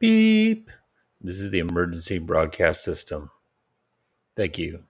Beep. This is the emergency broadcast system. Thank you.